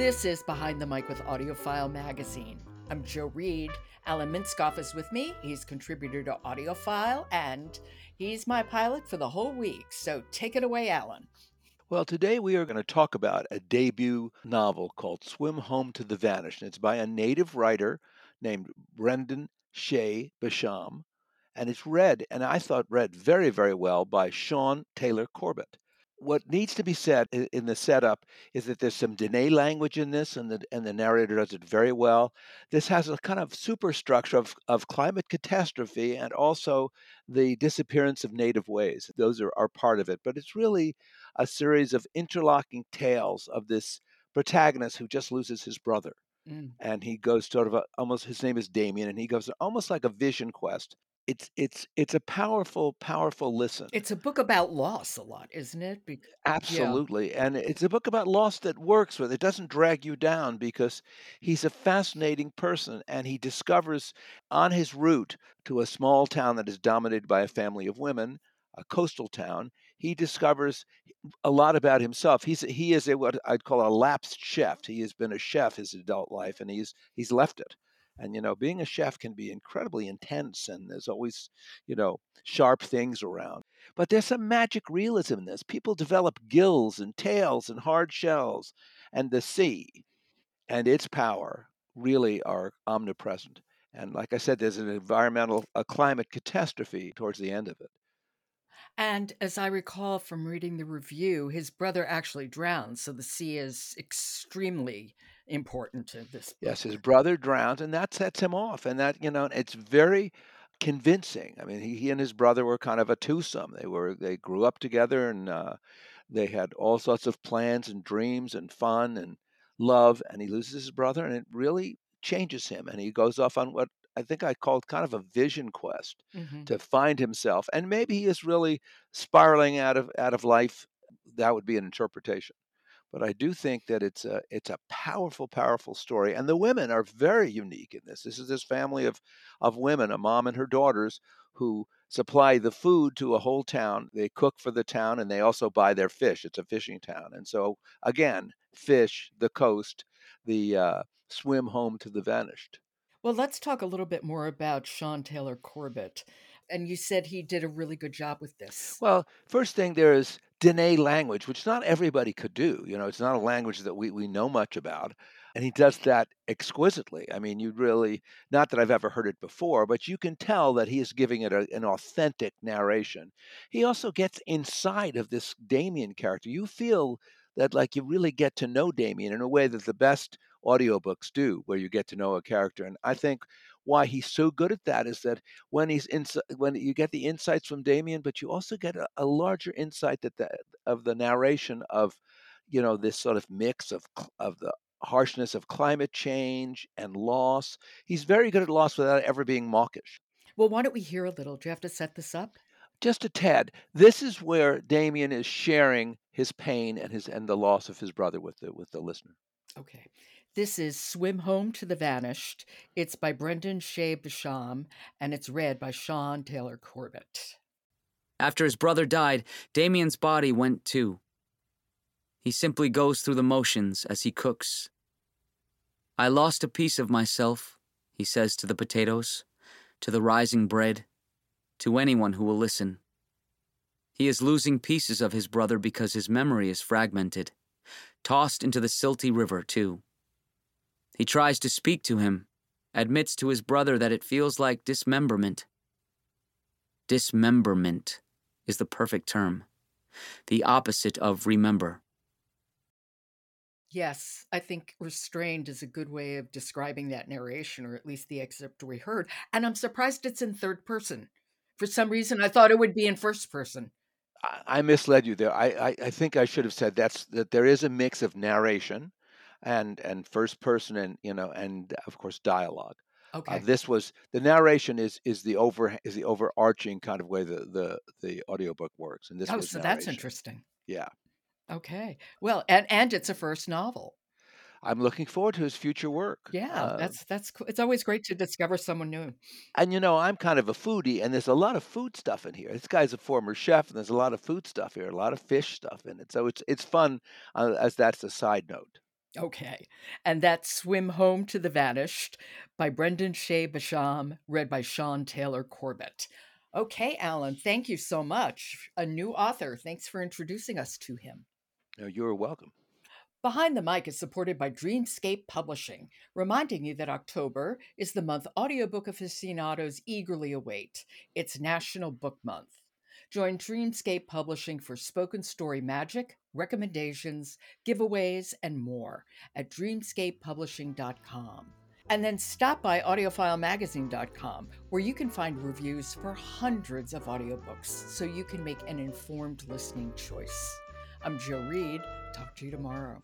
This is Behind the Mic with AudioFile Magazine. I'm Jo Reed. Alan Minskoff is with me. He's contributor to AudioFile, and he's my pilot for the whole week. So take it away, Alan. Well, today we are going to talk about a debut novel called Swim Home to the Vanished. It's by a native writer named Brendan Shay Basham. And it's read, and I thought read very, very well by Shaun Taylor Corbett what needs to be said in the setup is that there's some Diné language in this, and the and the narrator does it very well. This has a kind of superstructure of of climate catastrophe and also the disappearance of native ways. Those are, are part of it, but it's really a series of interlocking tales of this protagonist who just loses his brother. Mm. And he goes sort of a, almost his name is Damien, and he goes almost like a vision quest it's it's it's a powerful powerful listen It's a book about loss a lot, isn't it? Bec- yeah. absolutely and it's a book about loss that works with it doesn't drag you down because he's a fascinating person and he discovers on his route to a small town that is dominated by a family of women a coastal town he discovers a lot about himself he's he is a what i'd call a lapsed chef he has been a chef his adult life and he's he's left it and you know, being a chef can be incredibly intense, and there's always, you know, sharp things around. But there's some magic realism in this. People develop gills and tails and hard shells, and the sea and its power really are omnipresent. And like I said, there's an environmental, a climate catastrophe towards the end of it. And as I recall from reading the review, his brother actually drowns, So the sea is extremely important to this. Yes, his brother drowns, and that sets him off. And that, you know, it's very convincing. I mean, he, he and his brother were kind of a twosome. They were they grew up together, and uh, they had all sorts of plans and dreams and fun and love. And he loses his brother, and it really changes him. And he goes off on what I think I called kind of a vision quest mm-hmm. to find himself. And maybe he is really spiraling out of out of life. That would be an interpretation. But I do think that it's a it's a powerful, powerful story. And the women are very unique in this. This is this family of of women, a mom and her daughters, who supply the food to a whole town. They cook for the town and they also buy their fish. It's a fishing town. And so again, fish, the coast, the uh, swim home to the vanished. Well, let's talk a little bit more about Shaun Taylor Corbett. And you said he did a really good job with this. Well, first thing there is Diné language, which not everybody could do. You know, it's not a language that we, we know much about. And he does that exquisitely. I mean, you really, not that I've ever heard it before, but you can tell that he is giving it a, an authentic narration. He also gets inside of this Damien character. You feel that like you really get to know Damien in a way that the best audiobooks do, where you get to know a character. And I think why he's so good at that is that when he's in, when you get the insights from Damien, but you also get a, a larger insight that the, of the narration of, you know, this sort of mix of of the harshness of climate change and loss. He's very good at loss without ever being mawkish. Well, why don't we hear a little? Do you have to set this up? Just a tad. This is where Damien is sharing his pain and his and the loss of his brother with the with the listener. Okay. This is Swim Home to the Vanished. It's by Brendan Shay Basham, and it's read by Shaun Taylor Corbett. After his brother died, Damien's body went too. He simply goes through the motions as he cooks. I lost a piece of myself, he says to the potatoes, to the rising bread, to anyone who will listen. He is losing pieces of his brother because his memory is fragmented, tossed into the silty river, too. He tries to speak to him, admits to his brother that it feels like dismemberment. Dismemberment is the perfect term, the opposite of remember. Yes, I think restrained is a good way of describing that narration, or at least the excerpt we heard. And I'm surprised it's in third person. For some reason, I thought it would be in first person. I misled you there. I, I, I think I should have said that's that there is a mix of narration and and first person and you know and of course dialogue. Uh, okay. Uh, this was the narration is is the over is the overarching kind of way the the the audiobook works and this oh so narration. that's interesting yeah okay well and and it's a first novel I'm looking forward to his future work. Yeah, uh, that's that's cool. It's always great to discover someone new. And you know, I'm kind of a foodie, and there's a lot of food stuff in here. This guy's a former chef, and there's a lot of food stuff here, a lot of fish stuff in it. So it's it's fun, uh, as that's a side note. Okay. And that's Swim Home to the Vanished by Brendan Shay Basham, read by Shaun Taylor Corbett. Okay, Alan, thank you so much. A new author. Thanks for introducing us to him. No, you're welcome. Behind the Mic is supported by Dreamscape Publishing, reminding you that October is the month audiobook aficionados eagerly await. It's National Book Month. Join Dreamscape Publishing for spoken story magic, recommendations, giveaways, and more at dreamscapepublishing.com. And then stop by audiofilemagazine.com, where you can find reviews for hundreds of audiobooks so you can make an informed listening choice. I'm Jo Reed. Talk to you tomorrow.